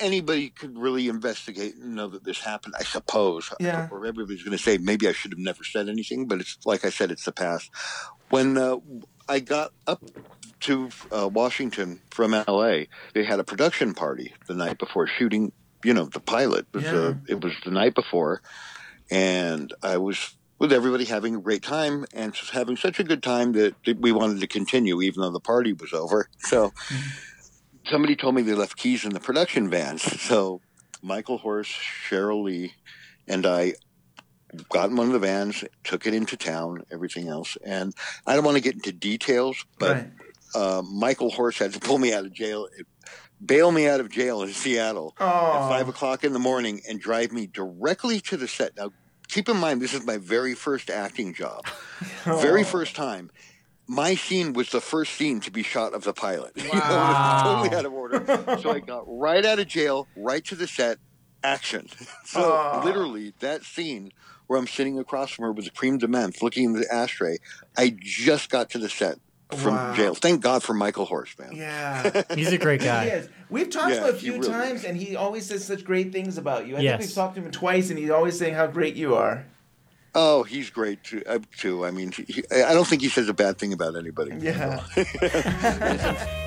anybody could really investigate and know that this happened i suppose Yeah. or everybody's going to say maybe i should have never said anything but it's like i said it's the past when uh, i got up to uh, washington from la they had a production party the night before shooting you know the pilot it was, uh, it was the night before and i was with everybody having a great time and just having such a good time that, that we wanted to continue even though the party was over so somebody told me they left keys in the production vans. So Michael Horse, Sheryl Lee, and I got in one of the vans, took it into town, everything else. And I don't want to get into details, but Right. Uh, Michael Horse had to pull me out of jail, bail me out of jail in Seattle at five o'clock in the morning and drive me directly to the set. Now, keep in mind, this is my very first acting job, very first time. My scene was the first scene to be shot of the pilot. You know, it was totally out of order. So I got right out of jail, right to the set, action. So Aw. literally, that scene where I'm sitting across from her with a crème de menthe, looking in the ashtray, I just got to the set from Wow. jail. Thank God for Michael Horse, man. Yeah. He's a great guy. He is. We've talked Yeah, to him a few really times, and he always says such great things about you. I Yes. think we've talked to him twice, and he's always saying how great you are. Oh, he's great too. Uh, too. I mean, he, I don't think he says a bad thing about anybody. Yeah.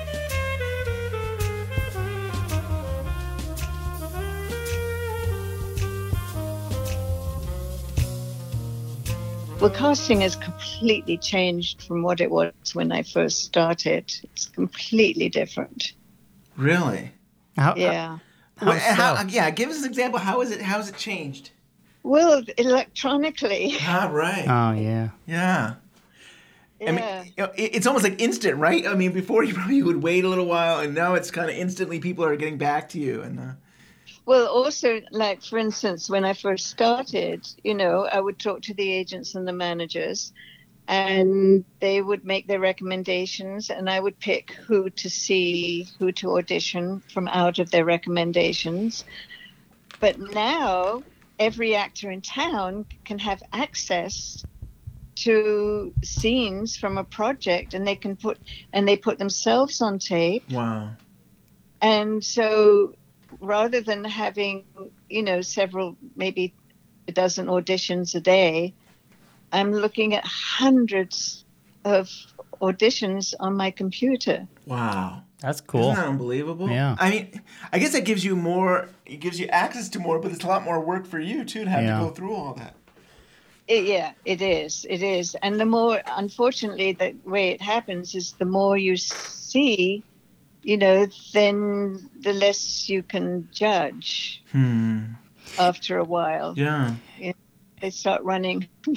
Well, casting has completely changed from what it was when I first started. It's completely different. Really? How, Yeah. How Well, and how- yeah. Give us an example. How is it? How has it changed? Well, electronically. Ah, right. Oh yeah. yeah. I mean, Yeah. you know, it's almost like instant, right? I mean, before you probably would wait a little while, and now it's kind of instantly people are getting back to you. And uh, Well, also, like for instance, when I first started, you know, I would talk to the agents and the managers, and they would make their recommendations, and I would pick who to see, who to audition from out of their recommendations. But now, every actor in town can have access to scenes from a project, and they can put and they put themselves on tape. wow. And so rather than having, you know, several, maybe a dozen auditions a day, I'm looking at hundreds of auditions on my computer. Wow. That's cool. Isn't that unbelievable? Yeah. I mean, I guess it gives you more. It gives you access to more, but it's a lot more work for you too to have Yeah. to go through all that. It, yeah, it is. It is. And the more, unfortunately, the way it happens is the more you see, you know, then the less you can judge Hmm. after a while. Yeah. They start running.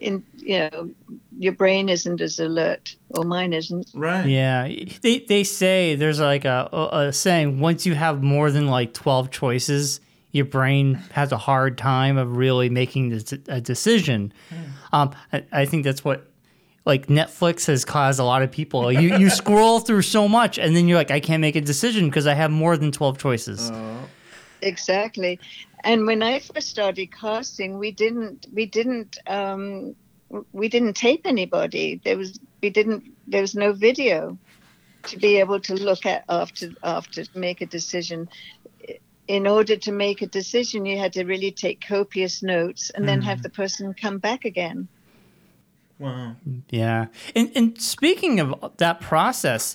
in you know, your brain isn't as alert, or mine isn't. Right. Yeah, they they say there's like a, a, a saying once you have more than like twelve choices, your brain has a hard time of really making a decision. Um, I, I think that's what like Netflix has caused a lot of people. You you scroll through so much, and then you're like, I can't make a decision because I have more than twelve choices. Exactly. And when I first started casting, we didn't we didn't um, we didn't tape anybody. There was we didn't there was no video to be able to look at after after to make a decision. In order to make a decision, you had to really take copious notes and then have the person come back again. Wow. Yeah. And and speaking of that process,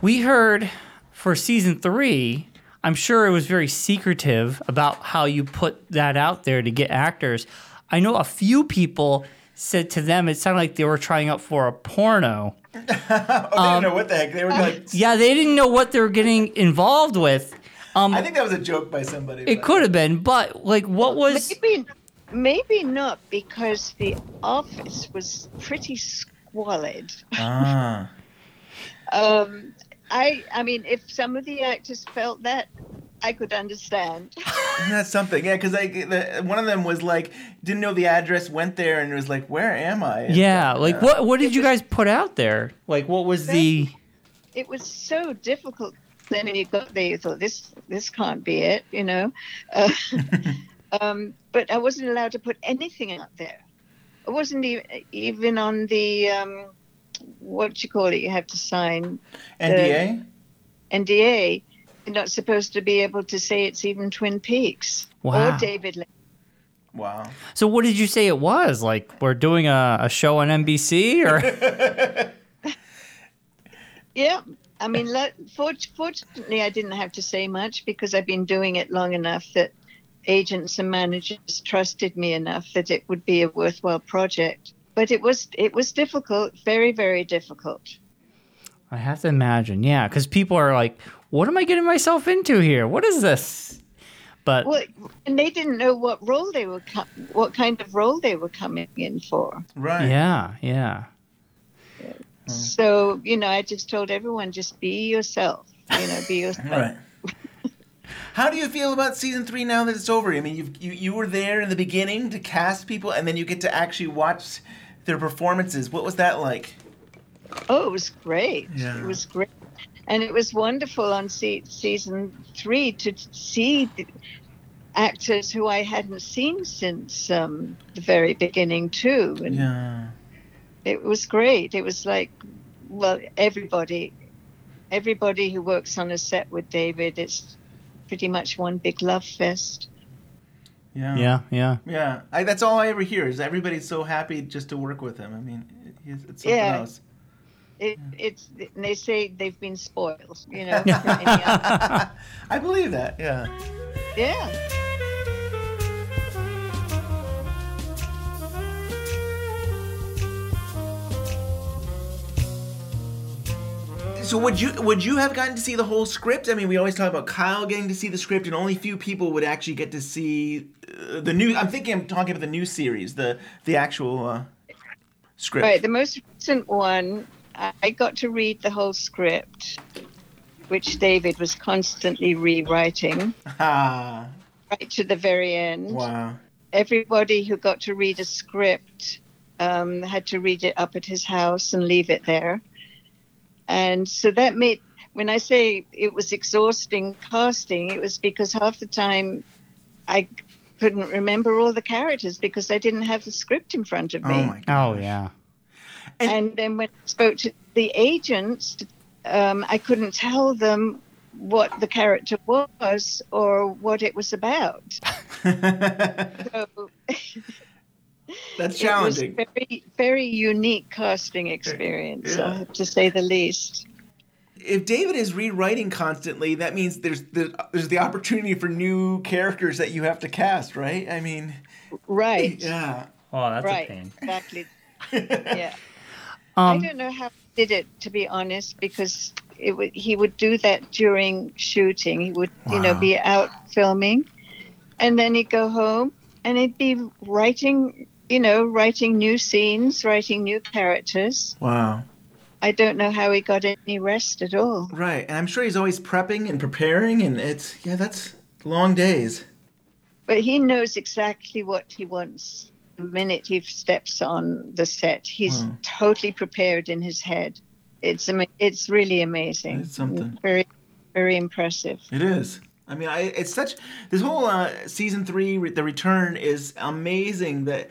we heard for season three, I'm sure it was very secretive about how you put that out there to get actors. I know a few people said to them it sounded like they were trying out for a porno. Oh, they didn't know what the heck. They were like, Yeah, they didn't know what they were getting involved with. Um, I think that was a joke by somebody. it but- could have been, but like, what was? Maybe, maybe not because the office was pretty squalid. Ah. Um, I, I mean, if some of the actors felt that, I could understand. Isn't something? Yeah, because like the, one of them was like didn't know the address, went there and was like, "Where am I?" And Yeah, stuff, like what? What did you guys put out there? Like, what was the? It was so difficult. Then you got there, you thought this, this can't be it, you know. Uh, um, but I wasn't allowed to put anything out there. I wasn't even even on the um, what do you call it? You have to sign NDA. NDA. You're not supposed to be able to say it's even Twin Peaks Wow. or David Lynch. Wow. So, what did you say it was? Like, we're doing a, a show on NBC, or? Yeah, I mean, fortunately, I didn't have to say much because I've been doing it long enough that agents and managers trusted me enough that it would be a worthwhile project. But it was it was difficult, very very difficult. I have to imagine, yeah, because people are like, "What am I getting myself into here? What is this?" But Well, and they didn't know what role they were co- what kind of role they were coming in for. Right. yeah, yeah, So you know, I just told everyone just be yourself. You know, be yourself. Right. How do you feel about season three now that it's over? I mean, you've, you you were there in the beginning to cast people, and then you get to actually watch their performances. What was that like? Oh, it was great. Yeah. It was great. And it was wonderful on se- season three to see the actors who I hadn't seen since um, the very beginning, too. And Yeah. it was great. It was like, well, everybody, everybody who works on a set with David, it's pretty much one big love fest. Yeah. yeah, yeah. Yeah. I, that's all I ever hear is everybody's so happy just to work with him. I mean, it's it's something Yeah. else. It, it's and they say they've been spoiled, you know. for any other- I believe that. Yeah. yeah. So would you would you have gotten to see the whole script? I mean, we always talk about Kyle getting to see the script, and only few people would actually get to see uh, the new. I'm thinking I'm talking about the new series, the the actual uh, script. Right, the most recent one, I got to read the whole script, which David was constantly rewriting Ah, right to the very end. wow. Everybody who got to read a script um, had to read it up at his house and leave it there. And so that made, when I say it was exhausting casting, it was because half the time I couldn't remember all the characters because I didn't have the script in front of me. Oh my. Oh, yeah. And, then when I spoke to the agents, um, I couldn't tell them what the character was or what it was about. so, That's It was challenging. very, very unique casting experience, Yeah. I have to say the least. If David is rewriting constantly, that means there's the, there's the opportunity for new characters that you have to cast, right? I mean, Right. yeah. Oh, that's right. a pain. Exactly. yeah. Um, I don't know how he did it, to be honest, because it would, he would do that during shooting. He would, you know, be out filming, and then he'd go home and he'd be writing, you know, writing new scenes, writing new characters. Wow. I don't know how he got any rest at all. Right. And I'm sure he's always prepping and preparing, and it's, yeah, that's long days. But he knows exactly what he wants the minute he steps on the set. He's Wow. totally prepared in his head. It's ama- it's really amazing. It's something. Very, very impressive. It is. I mean, I, it's such this whole uh, season three, the return is amazing. That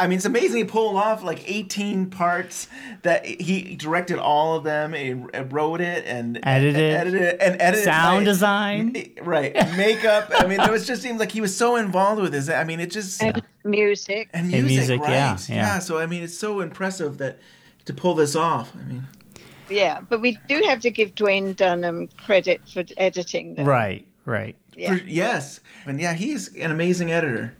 I mean, it's amazing he pulled off like 18 parts. That he directed all of them, and wrote it and Edited. edited it, and edited Sound by- design. right, makeup. I mean, it was just seemed like he was so involved with this. I mean, it just And music. and And music, music, right? yeah, yeah. So I mean, it's so impressive that to pull this off. I mean, Yeah, but we do have to give Duwayne Dunham credit for editing them. Right, right. Yeah. for- yes, and yeah, he's an amazing editor.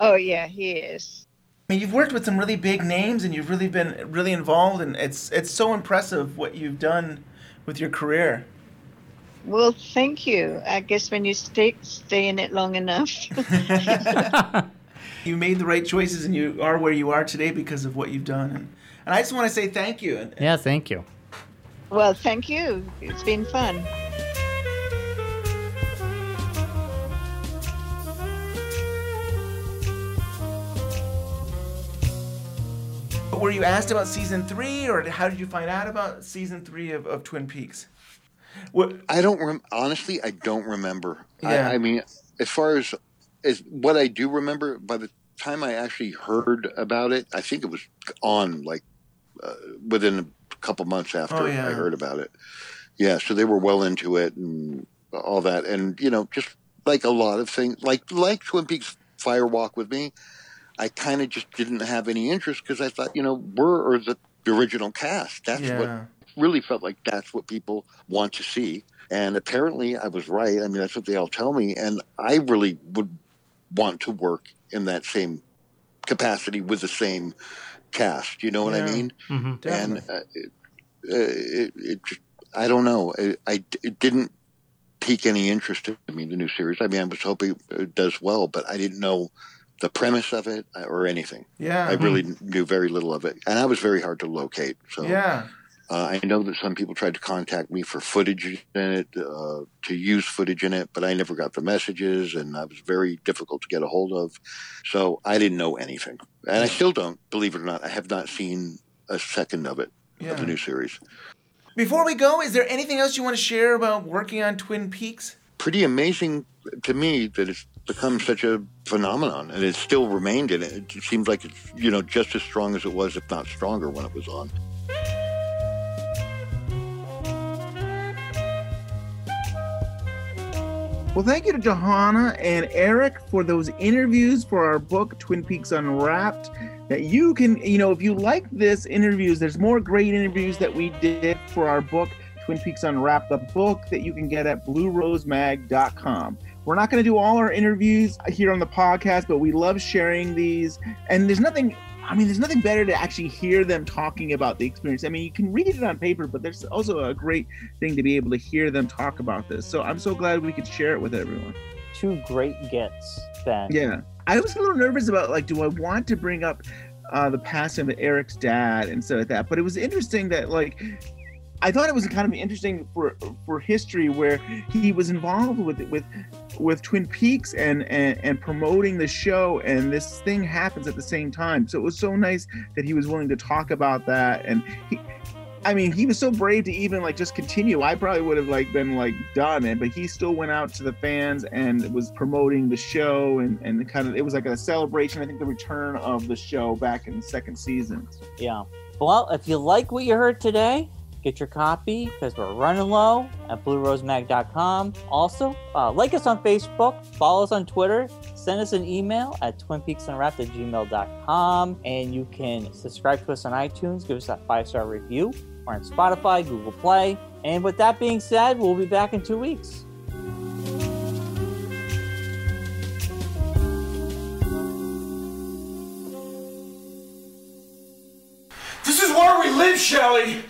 Oh yeah, he is. I mean, you've worked with some really big names, and you've really been really involved, and it's it's so impressive what you've done with your career. Well, thank you. I guess when you stay stay in it long enough. You made the right choices, and you are where you are today because of what you've done. And, and I just want to say thank you. Yeah, thank you. well, thank you. It's been fun. Were you asked about season three, or how did you find out about season three of, of Twin Peaks? What? I don't rem- honestly. I don't remember. Yeah. I, I mean, as far as as what I do remember, by the time I actually heard about it, I think it was on like uh, within a couple months after Oh, yeah. I heard about it. Yeah, so they were well into it and all that, and you know, just like a lot of things, like like Twin Peaks Fire Walk with me, I kind of just didn't have any interest because I thought, you know, we're or the, the original cast. That's what really felt like that's what people want to see. And apparently I was right. I mean, that's what they all tell me. And I really would want to work in that same capacity with the same cast. You know what I Yeah. mean? Mhm. And uh, it, uh, it, it, just- I don't know. I, I it didn't pique any interest in me, the new series. I mean, I was hoping it does well, but I didn't know the premise of it uh, or anything. Yeah. I really knew very little of it. And I was very hard to locate. So Yeah. uh, I know that some people tried to contact me for footage in it, uh, to use footage in it, but I never got the messages, and I was very difficult to get a hold of. So I didn't know anything, and I still don't. Believe it or not, I have not seen a second of it of the new series. Before we go, is there anything else you want to share about working on Twin Peaks? Pretty amazing to me that it's become such a phenomenon, and it's still remained in it. It seems like it's you know just as strong as it was, if not stronger, when it was on. Well, thank you to Johanna and Eric for those interviews for our book, Twin Peaks Unwrapped. That you can, you know, if you like this interviews, there's more great interviews that we did for our book, Twin Peaks Unwrapped, the book that you can get at bluerosemag.com. We're not going to do all our interviews here on the podcast, but we love sharing these. And there's nothing, I mean, there's nothing better to actually hear them talking about the experience. I mean, you can read it on paper, but there's also a great thing to be able to hear them talk about this. So I'm so glad we could share it with everyone. Two great gets, Ben. Yeah. I was a little nervous about like, do I want to bring up uh, the passing of Eric's dad and stuff like that? But it was interesting that like I thought it was kind of interesting for for history where he was involved with with with Twin Peaks and, and and promoting the show, and this thing happens at the same time. So it was so nice that he was willing to talk about that, and he. I mean, he was so brave to even like just continue. I probably would have like been like done it, but he still went out to the fans and was promoting the show and and kind of it was like a celebration. I think the return of the show back in the second season. Yeah. Well, if you like what you heard today, get your copy because we're running low at bluerosemag.com. Also, uh, like us on Facebook, follow us on Twitter, send us an email at twinpeaksunwrapped at gmail.com and you can subscribe to us on iTunes, give us that five star review, or on Spotify, Google Play. And with that being said, we'll be back in two weeks. This is where we live, Shelley!